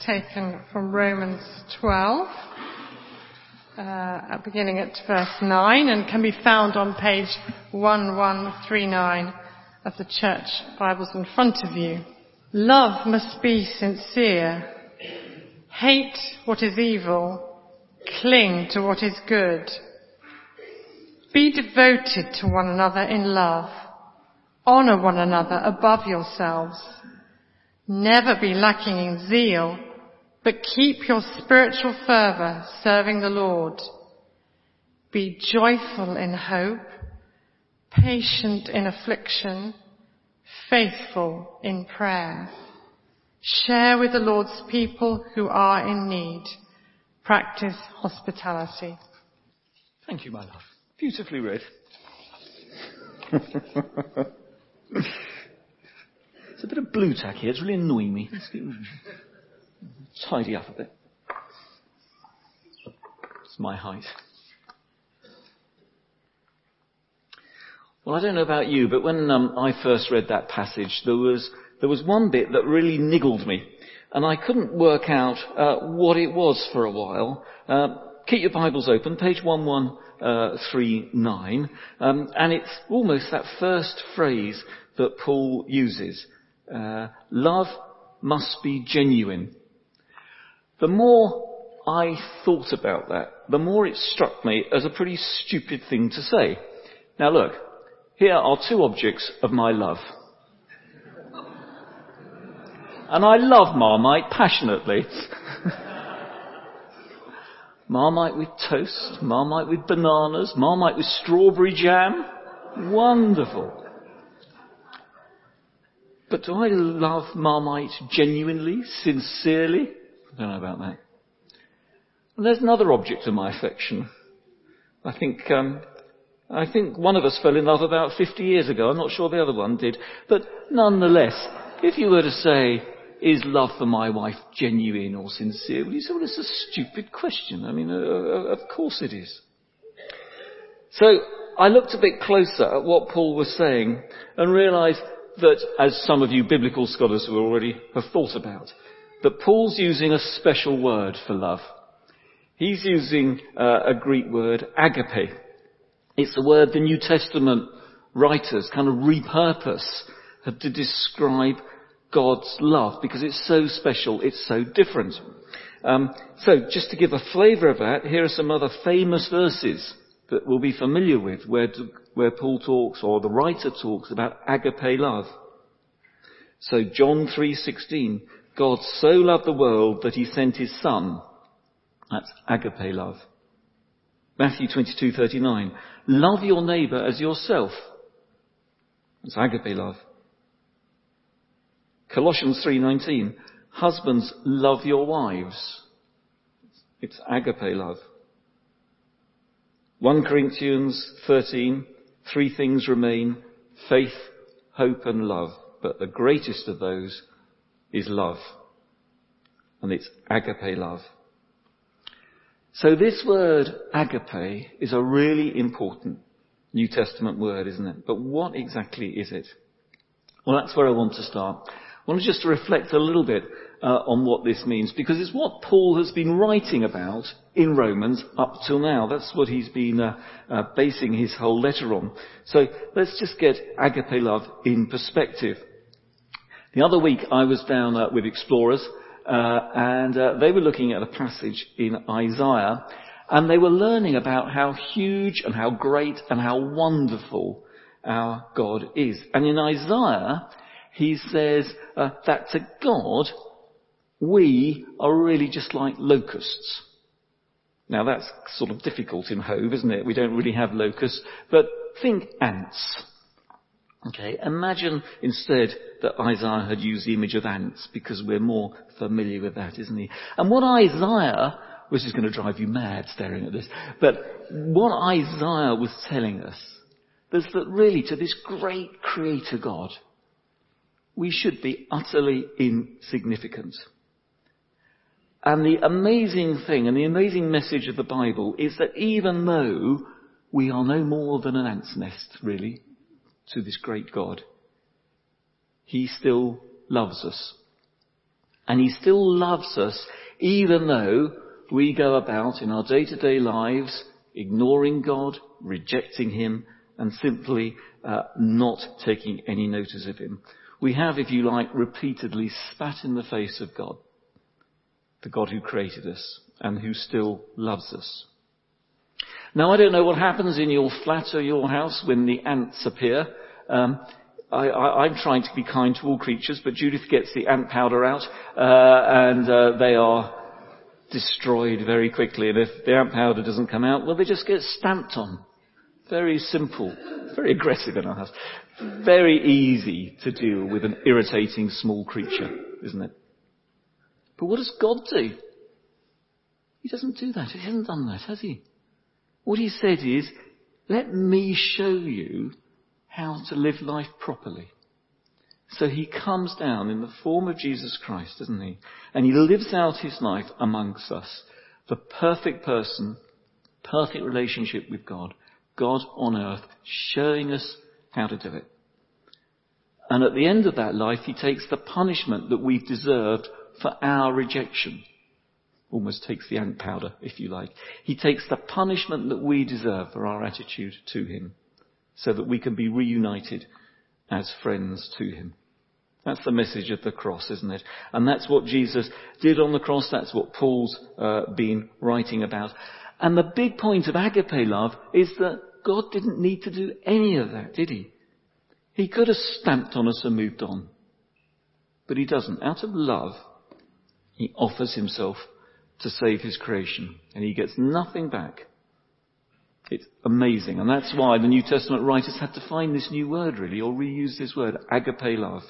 Taken from Romans 12, uh, beginning at verse 9, and can be found on page 1139 of the church Bibles in front of you. Love must be sincere. Hate what is evil. Cling to what is good. Be devoted to one another in love. Honor one another above yourselves. Never be lacking in zeal, but keep your spiritual fervor serving the Lord. Be joyful in hope, patient in affliction, faithful in prayer. Share with the Lord's people who are in need. Practice hospitality. Thank you, my love. Beautifully read. Bit of Blu Tack here. It's really annoying me. Tidy up a bit. It's my height. Well, I don't know about you, but when um, I first read that passage, there was there was one bit that really niggled me, and I couldn't work out uh, what it was for a while. Uh, keep your Bibles open, page one one uh, three nine, um, and it's almost that first phrase that Paul uses uh, love must be genuine. The more I thought about that, the more it struck me as a pretty stupid thing to say. Now look, here are two objects of my love. And I love Marmite passionately. Marmite with toast, Marmite with bananas, Marmite with strawberry jam. Wonderful. But do I love Marmite genuinely, sincerely? I don't know about that. And there's another object of my affection. I think, um, I think one of us fell in love about 50 years ago. I'm not sure the other one did. But nonetheless, if you were to say, is love for my wife genuine or sincere? Well, you say, well, it's a stupid question. I mean, uh, uh, of course it is. So I looked a bit closer at what Paul was saying and realized that, as some of you biblical scholars will already have thought about, that Paul's using a special word for love. He's using uh, a Greek word, agape. It's a word the New Testament writers kind of repurpose to describe God's love because it's so special, it's so different. Um, so just to give a flavour of that, here are some other famous verses that we'll be familiar with where, where Paul talks or the writer talks about agape love. So John 3:16, God so loved the world that he sent his son. That's agape love. Matthew 22:39, love your neighbor as yourself. That's agape love. Colossians 3:19, husbands love your wives. It's agape love. 1 Corinthians 13, three things remain, faith, hope and love. But the greatest of those is love. And it's agape love. So this word agape is a really important New Testament word, isn't it? But what exactly is it? Well, that's where I want to start. I want to just reflect a little bit uh, on what this means because it's what Paul has been writing about in Romans up till now. That's what he's been uh, uh, basing his whole letter on. So let's just get agape love in perspective. The other week I was down uh, with explorers uh, and uh, they were looking at a passage in Isaiah and they were learning about how huge and how great and how wonderful our God is. And in Isaiah, he says uh, that to God, we are really just like locusts. Now that's sort of difficult in Hove, isn't it? We don't really have locusts, but think ants. Okay, imagine instead that Isaiah had used the image of ants because we're more familiar with that, isn't he? And what Isaiah, which is going to drive you mad staring at this, but what Isaiah was telling us is that really to this great creator God, we should be utterly insignificant. And the amazing thing and the amazing message of the Bible is that even though we are no more than an ant's nest, really, to this great God, He still loves us. And he still loves us even though we go about in our day-to-day lives ignoring God, rejecting him, and simply uh, not taking any notice of him. We have, if you like, repeatedly spat in the face of God, the God who created us and who still loves us. Now, I don't know what happens in your flat or your house when the ants appear. Um, I, am trying to be kind to all creatures, but Judith gets the ant powder out, uh, and uh, they are destroyed very quickly. And if the ant powder doesn't come out, well, they just get stamped on. Very simple, very aggressive in our house. Very easy to deal with an irritating small creature, isn't it? But what does God do? He doesn't do that. He hasn't done that, has he? What he said is, let me show you how to live life properly. So he comes down in the form of Jesus Christ, doesn't he? And he lives out his life amongst us. The perfect person, perfect relationship with God. God on earth showing us how to do it. And at the end of that life, he takes the punishment that we've deserved for our rejection almost takes the ant powder, if you like. He takes the punishment that we deserve for our attitude to him so that we can be reunited as friends to him. That's the message of the cross, isn't it? And that's what Jesus did on the cross. That's what Paul's uh, been writing about. And the big point of agape love is that God didn't need to do any of that, did he? He could have stamped on us and moved on. But he doesn't. Out of love, he offers himself to save his creation. And he gets nothing back. It's amazing. And that's why the New Testament writers had to find this new word really, or reuse this word, agape love.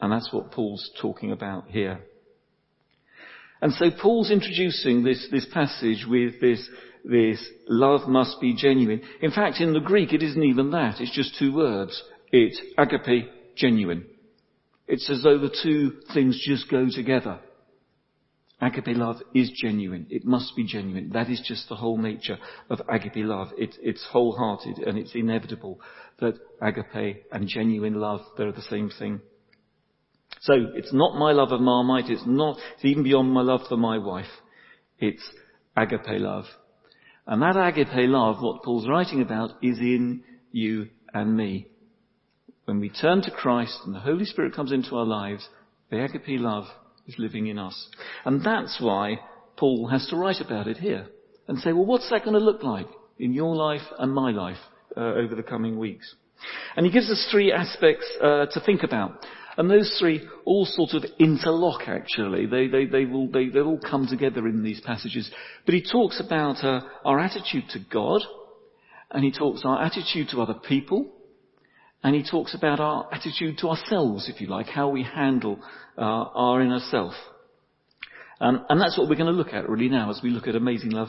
And that's what Paul's talking about here. And so Paul's introducing this, this passage with this, this love must be genuine. In fact, in the Greek, it isn't even that. It's just two words. It's agape genuine. It's as though the two things just go together. Agape love is genuine. It must be genuine. That is just the whole nature of agape love. It, it's wholehearted and it's inevitable that agape and genuine love, they're the same thing. So it's not my love of Marmite. It's not, it's even beyond my love for my wife. It's agape love. And that agape love, what Paul's writing about, is in you and me. When we turn to Christ and the Holy Spirit comes into our lives, the agape love is living in us. And that's why Paul has to write about it here and say, well, what's that going to look like in your life and my life uh, over the coming weeks? And he gives us three aspects uh, to think about. And those three all sort of interlock actually. They, they, they will, they, they all come together in these passages. But he talks about uh, our attitude to God, and he talks our attitude to other people, and he talks about our attitude to ourselves, if you like, how we handle uh, our inner self. Um, and that's what we're going to look at really now as we look at amazing love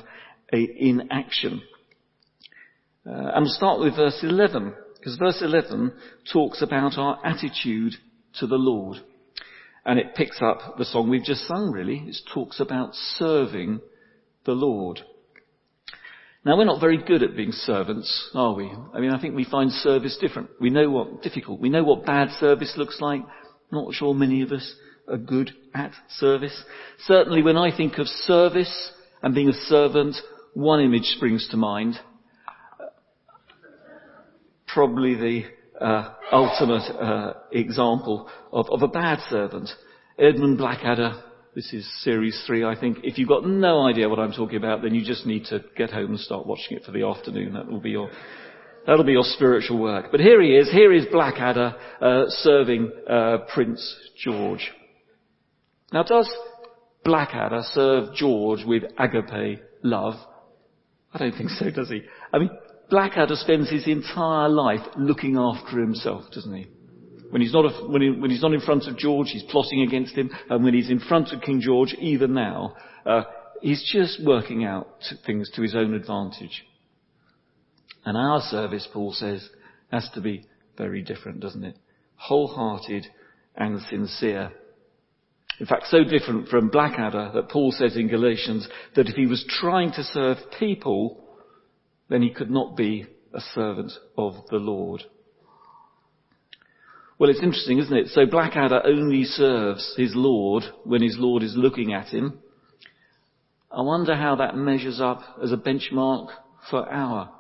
in action. Uh, and we'll start with verse 11, because verse 11 talks about our attitude to the Lord. And it picks up the song we've just sung really. It talks about serving the Lord. Now we're not very good at being servants, are we? I mean, I think we find service different. We know what difficult. We know what bad service looks like. Not sure many of us are good at service. Certainly when I think of service and being a servant, one image springs to mind. Probably the uh, ultimate uh, example of, of a bad servant. Edmund Blackadder this is series three, I think. If you've got no idea what I'm talking about, then you just need to get home and start watching it for the afternoon. That will be your, that'll be your spiritual work. But here he is. Here is Blackadder uh, serving uh, Prince George. Now, does Blackadder serve George with agape love? I don't think so, does he? I mean, Blackadder spends his entire life looking after himself, doesn't he? When he's not, a, when, he, when he's not in front of George, he's plotting against him. And when he's in front of King George, even now, uh, he's just working out things to his own advantage. And our service, Paul says, has to be very different, doesn't it? Wholehearted and sincere. In fact, so different from Blackadder that Paul says in Galatians that if he was trying to serve people, then he could not be a servant of the Lord. Well, it's interesting, isn't it? So Blackadder only serves his Lord when his Lord is looking at him. I wonder how that measures up as a benchmark for our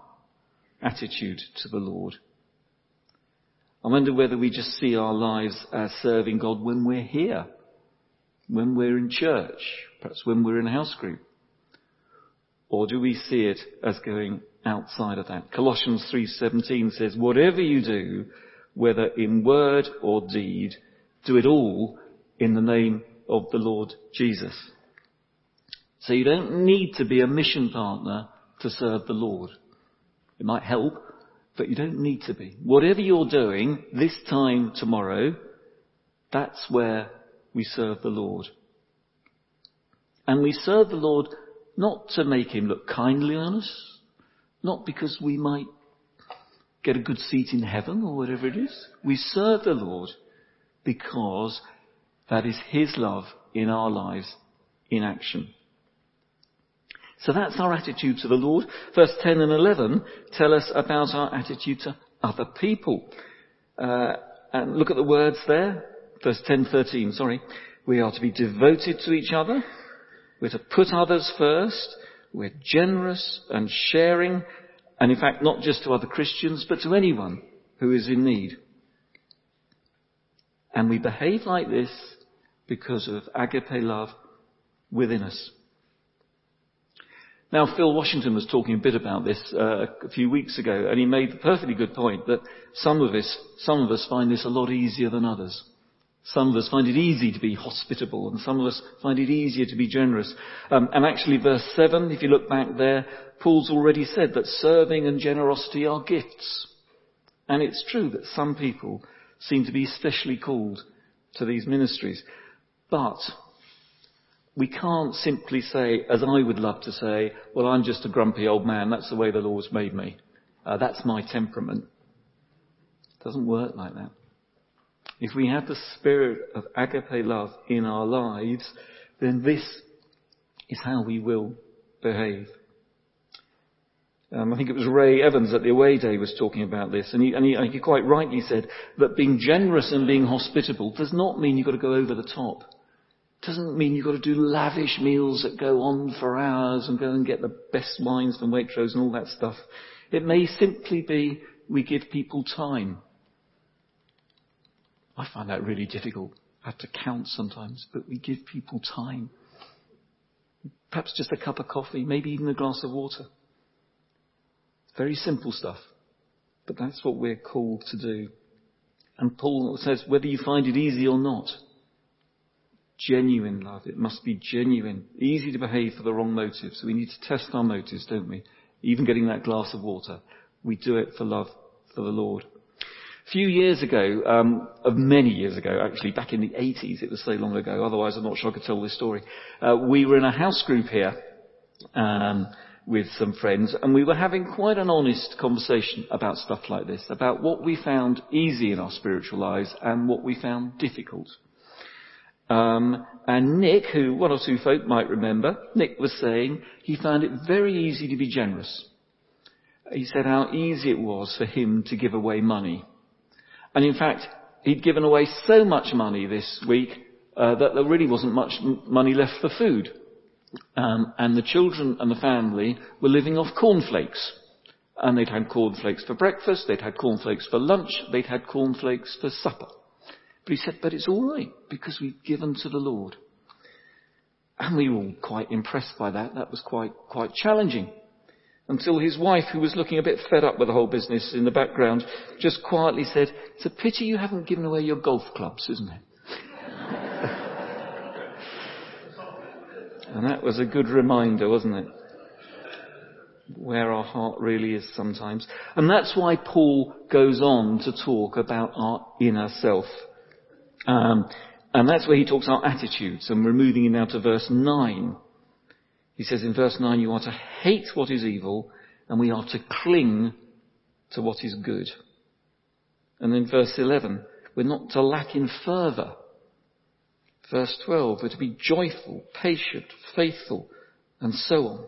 attitude to the Lord. I wonder whether we just see our lives as serving God when we're here, when we're in church, perhaps when we're in a house group. Or do we see it as going outside of that? Colossians 3:17 says, "Whatever you do, whether in word or deed, do it all in the name of the Lord Jesus." So you don't need to be a mission partner to serve the Lord. It might help, but you don't need to be. Whatever you're doing this time tomorrow, that's where we serve the Lord. And we serve the Lord not to make him look kindly on us, not because we might get a good seat in heaven or whatever it is. We serve the Lord because that is his love in our lives in action. So that's our attitude to the Lord. Verse 10 and 11 tell us about our attitude to other people. Uh, and look at the words there. Verse 10, 13, sorry. We are to be devoted to each other. We're to put others first. We're generous and sharing. And in fact, not just to other Christians, but to anyone who is in need. And we behave like this because of agape love within us. Now, Phil Washington was talking a bit about this uh, a few weeks ago, and he made the perfectly good point that some of us, some of us find this a lot easier than others. Some of us find it easy to be hospitable, and some of us find it easier to be generous. Um, and actually, verse seven, if you look back there, Paul's already said that serving and generosity are gifts. And it's true that some people seem to be specially called to these ministries. But we can't simply say, as I would love to say, well, I'm just a grumpy old man. That's the way the Lord's made me. Uh, that's my temperament. It doesn't work like that. If we have the spirit of agape love in our lives, then this is how we will behave. Um, I think it was Ray Evans at the away day was talking about this, and he, and he, he quite rightly said that being generous and being hospitable does not mean you've got to go over the top. Doesn't mean you've got to do lavish meals that go on for hours and go and get the best wines from Waitrose and all that stuff. It may simply be we give people time. I find that really difficult. I have to count sometimes, but we give people time. Perhaps just a cup of coffee, maybe even a glass of water. Very simple stuff. But that's what we're called to do. And Paul says, whether you find it easy or not, genuine love. It must be genuine. Easy to behave for the wrong motives. We need to test our motives, don't we? Even getting that glass of water. We do it for love for the Lord. Few years ago, um, of many years ago, actually, back in the 80s, it was so long ago, otherwise I'm not sure I could tell this story. Uh, we were in a house group here, um, with some friends, and we were having quite an honest conversation about stuff like this, about what we found easy in our spiritual lives and what we found difficult. Um, and Nick, who one or two folk might remember, Nick was saying he found it very easy to be generous. He said how easy it was for him to give away money. And in fact, he'd given away so much money this week uh, that there really wasn't much money left for food. Um, and the children and the family were living off cornflakes. And they'd had cornflakes for breakfast, they'd had cornflakes for lunch, they'd had cornflakes for supper. But he said, but it's all right because we've given to the Lord. And we were all quite impressed by that. That was quite, quite challenging. Until his wife, who was looking a bit fed up with the whole business in the background, just quietly said, it's a pity you haven't given away your golf clubs, isn't it? and that was a good reminder, wasn't it? Where our heart really is sometimes. And that's why Paul goes on to talk about our inner self. Um, and that's where he talks about attitudes, and we're moving in now to verse 9. He says in verse 9, you are to hate what is evil, and we are to cling to what is good. And then verse 11, we're not to lack in fervour. Verse 12, we're to be joyful, patient, faithful, and so on.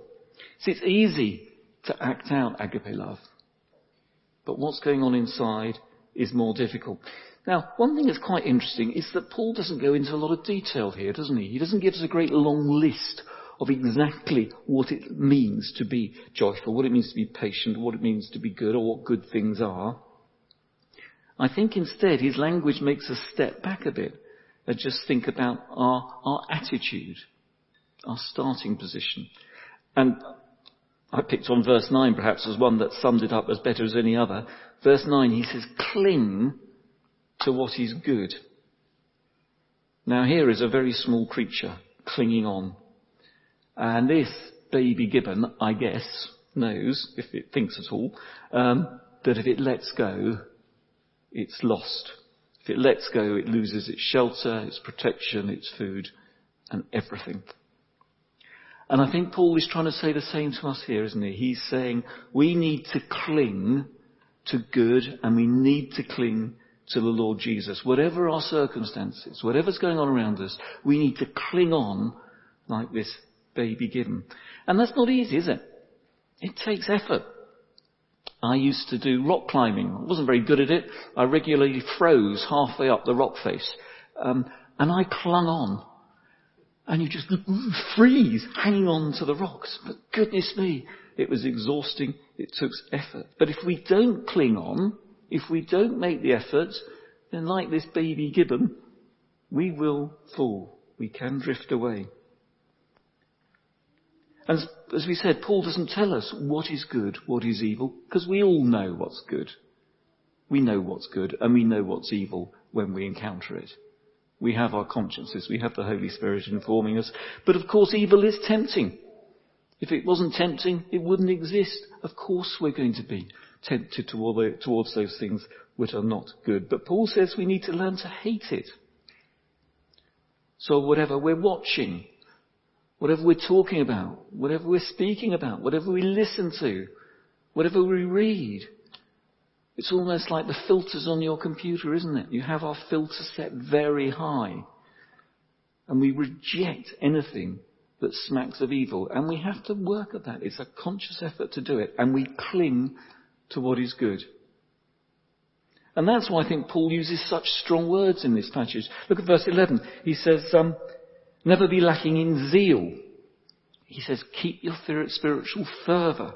See, it's easy to act out agape love. But what's going on inside is more difficult. Now, one thing that's quite interesting is that Paul doesn't go into a lot of detail here, doesn't he? He doesn't give us a great long list of exactly what it means to be joyful, what it means to be patient, what it means to be good, or what good things are. I think instead his language makes us step back a bit and just think about our, our attitude, our starting position. And I picked on verse 9 perhaps as one that summed it up as better as any other. Verse 9, he says, cling to what is good. Now here is a very small creature clinging on. And this baby gibbon, I guess, knows, if it thinks at all, um, that if it lets go, it's lost. If it lets go, it loses its shelter, its protection, its food, and everything. And I think Paul is trying to say the same to us here, isn't he? He's saying we need to cling to good and we need to cling to the Lord Jesus. Whatever our circumstances, whatever's going on around us, we need to cling on like this baby gibbon. And that's not easy, is it? It takes effort. I used to do rock climbing. I wasn't very good at it. I regularly froze halfway up the rock face. Um, and I clung on. And you just freeze hanging on to the rocks. But goodness me, it was exhausting. It took effort. But if we don't cling on, if we don't make the effort, then like this baby gibbon, we will fall. We can drift away. And as we said, Paul doesn't tell us what is good, what is evil, because we all know what's good. We know what's good and we know what's evil when we encounter it. We have our consciences, we have the Holy Spirit informing us. But of course evil is tempting. If it wasn't tempting, it wouldn't exist. Of course we're going to be tempted towards those things which are not good. But Paul says we need to learn to hate it. So whatever we're watching, whatever we're talking about, whatever we're speaking about, whatever we listen to, whatever we read, it's almost like the filters on your computer, isn't it? You have our filter set very high. And we reject anything that smacks of evil. And we have to work at that. It's a conscious effort to do it. And we cling to what is good. And that's why I think Paul uses such strong words in this passage. Look at verse 11. He says, um, never be lacking in zeal. He says, keep your spiritual fervour.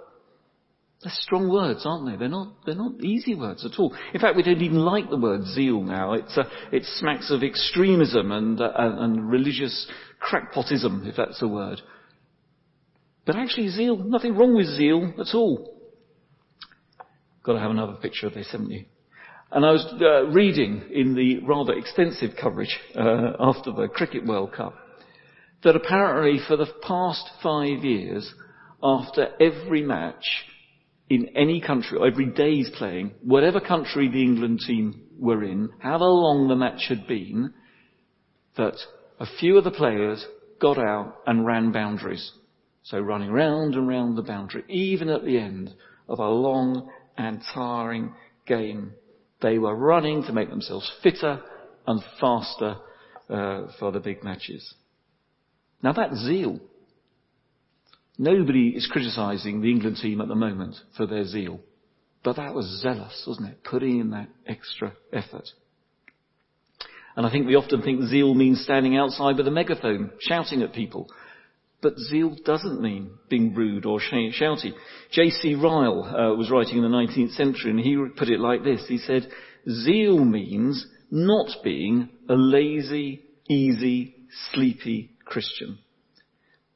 They're strong words, aren't they? They're not, they're not easy words at all. In fact, we don't even like the word zeal now. It's, uh, it smacks of extremism and, uh, and religious crackpotism, if that's a word. But actually zeal, nothing wrong with zeal at all. Got to have another picture of this, haven't you? And I was uh, reading in the rather extensive coverage uh, after the Cricket World Cup that apparently for the past five years, after every match in any country, or every day's playing, whatever country the England team were in, however long the match had been, that a few of the players got out and ran boundaries. So running round and round the boundary, even at the end of a long and tiring game. They were running to make themselves fitter and faster uh, for the big matches. Now that's zeal. Nobody is criticising the England team at the moment for their zeal. But that was zealous, wasn't it? Putting in that extra effort. And I think we often think zeal means standing outside with a megaphone, shouting at people. But zeal doesn't mean being rude or shouty. J.C. Ryle uh, was writing in the 19th century and he put it like this. He said, zeal means not being a lazy, easy, sleepy Christian.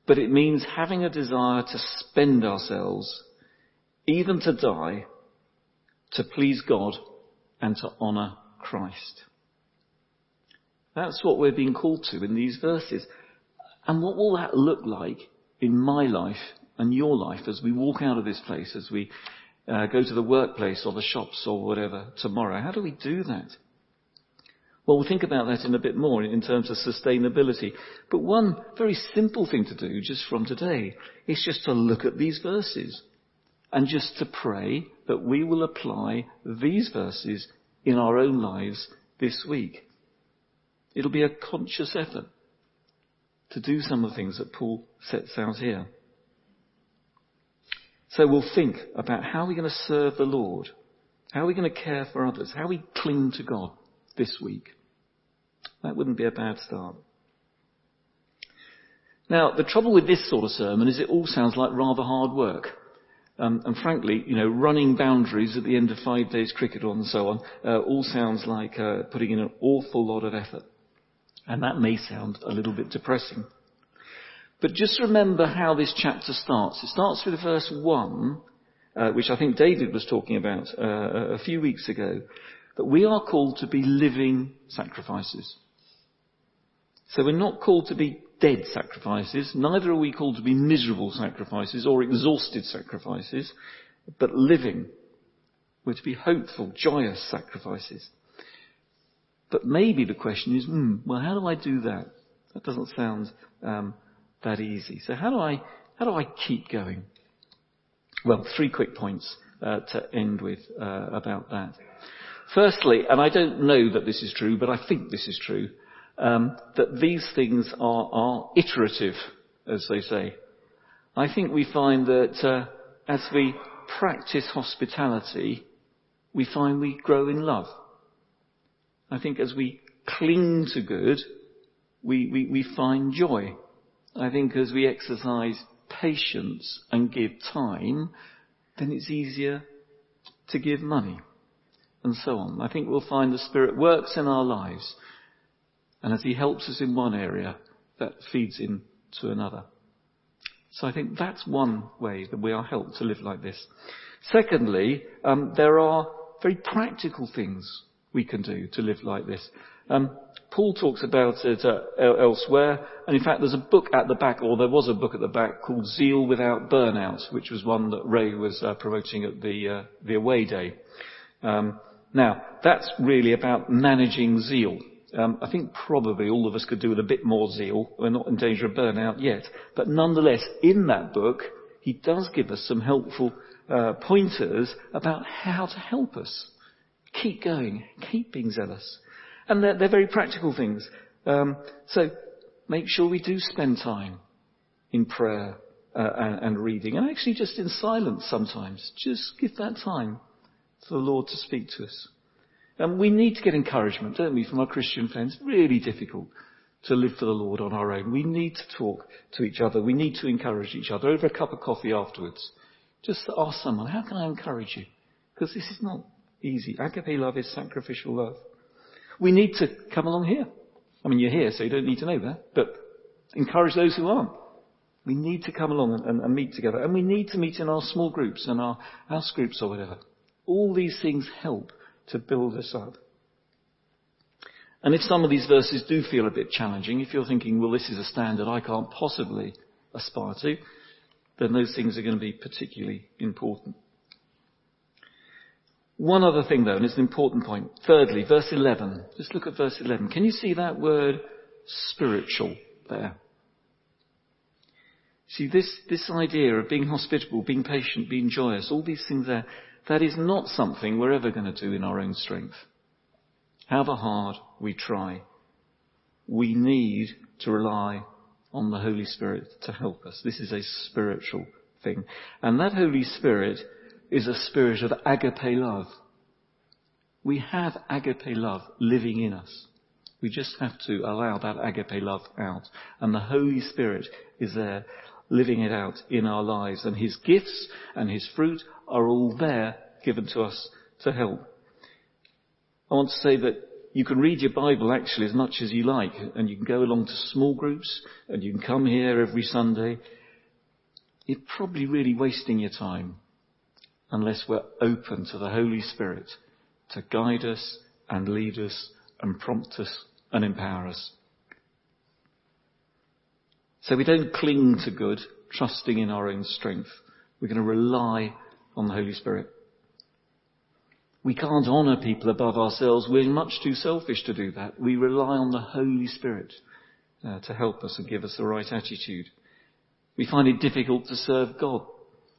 But it means having a desire to spend ourselves, even to die, to please God and to honour Christ. That's what we're being called to in these verses. And what will that look like in my life and your life as we walk out of this place, as we uh, go to the workplace or the shops or whatever tomorrow? How do we do that? Well, we'll think about that in a bit more in terms of sustainability. But one very simple thing to do just from today is just to look at these verses and just to pray that we will apply these verses in our own lives this week. It'll be a conscious effort to do some of the things that Paul sets out here. So we'll think about how we're going to serve the Lord, how we're we going to care for others, how we cling to God this week. That wouldn't be a bad start. Now, the trouble with this sort of sermon is it all sounds like rather hard work. Um, and frankly, you know, running boundaries at the end of five days cricket on and so on, uh, all sounds like uh, putting in an awful lot of effort. And that may sound a little bit depressing. But just remember how this chapter starts. It starts with verse 1, uh, which I think David was talking about uh, a few weeks ago, that we are called to be living sacrifices. So we're not called to be dead sacrifices, neither are we called to be miserable sacrifices or exhausted sacrifices, but living. We're to be hopeful, joyous sacrifices. But maybe the question is, hmm, well, how do I do that? That doesn't sound um, that easy. So how do I how do I keep going? Well, three quick points uh, to end with uh, about that. Firstly, and I don't know that this is true, but I think this is true, um, that these things are, are, iterative, as they say. I think we find that uh, as we practice hospitality, we find we grow in love. I think as we cling to good, we, we, we find joy. I think as we exercise patience and give time, then it's easier to give money and so on. I think we'll find the Spirit works in our lives and as He helps us in one area, that feeds into another. So I think that's one way that we are helped to live like this. Secondly, um, there are very practical things we can do to live like this. Um, Paul talks about it uh, elsewhere, and in fact there's a book at the back, or there was a book at the back called Zeal Without Burnout, which was one that Ray was uh, promoting at the, uh, the away day. Um, now, that's really about managing zeal. Um, I think probably all of us could do with a bit more zeal. We're not in danger of burnout yet. But nonetheless, in that book, he does give us some helpful uh, pointers about how to help us keep going, keep being zealous. And they're, they're very practical things. Um, so make sure we do spend time in prayer uh, and, and reading, and actually just in silence sometimes. Just give that time for the Lord to speak to us. And we need to get encouragement, don't we, from our Christian friends? Really difficult to live for the Lord on our own. We need to talk to each other. We need to encourage each other over a cup of coffee afterwards. Just ask someone, how can I encourage you? Because this is not easy. Agape love is sacrificial love. We need to come along here. I mean, you're here, so you don't need to know that, but encourage those who aren't. We need to come along and, and, and meet together. And we need to meet in our small groups and our house groups or whatever. All these things help to build us up. And if some of these verses do feel a bit challenging, if you're thinking, well, this is a standard I can't possibly aspire to, then those things are going to be particularly important. One other thing though, and it's an important point. Thirdly, verse 11. Just look at verse 11. Can you see that word spiritual there? See, this, this idea of being hospitable, being patient, being joyous, all these things there, that is not something we're ever going to do in our own strength. However hard we try, we need to rely on the Holy Spirit to help us. This is a spiritual thing. And that Holy Spirit is a spirit of agape love. We have agape love living in us. We just have to allow that agape love out. And the Holy Spirit is there living it out in our lives. And His gifts and His fruit are all there given to us to help. I want to say that you can read your Bible actually as much as you like and you can go along to small groups and you can come here every Sunday. You're probably really wasting your time unless we're open to the Holy Spirit to guide us and lead us and prompt us and empower us. So we don't cling to good, trusting in our own strength. We're going to rely on the Holy Spirit. We can't honour people above ourselves. We're much too selfish to do that. We rely on the Holy Spirit uh, to help us and give us the right attitude. We find it difficult to serve God.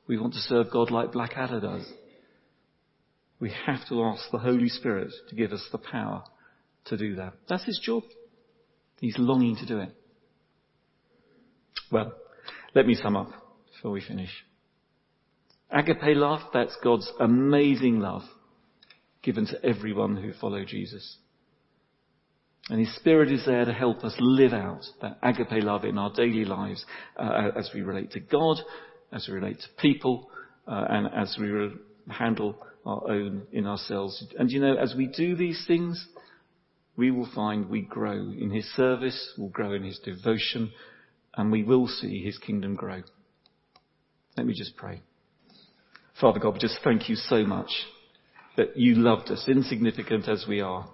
We want to serve God like Blackadder does. We have to ask the Holy Spirit to give us the power to do that. That's his job. He's longing to do it. Well, let me sum up before we finish. Agape love, that's God's amazing love given to everyone who follow Jesus. And His Spirit is there to help us live out that agape love in our daily lives uh, as we relate to God, as we relate to people, uh, and as we re- handle our own in ourselves. And you know, as we do these things, we will find we grow in His service, we'll grow in His devotion, and we will see His kingdom grow. Let me just pray. Father God, we just thank you so much that you loved us, insignificant as we are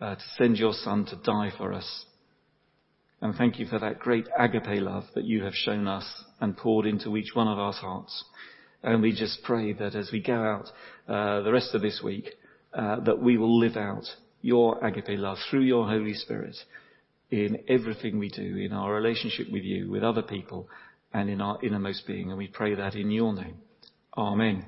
uh, to send your Son to die for us. And thank you for that great agape love that you have shown us and poured into each one of our hearts. And we just pray that as we go out uh, the rest of this week, uh, that we will live out your agape love through your Holy Spirit in everything we do, in our relationship with you, with other people, and in our innermost being. And we pray that in your name. Amen.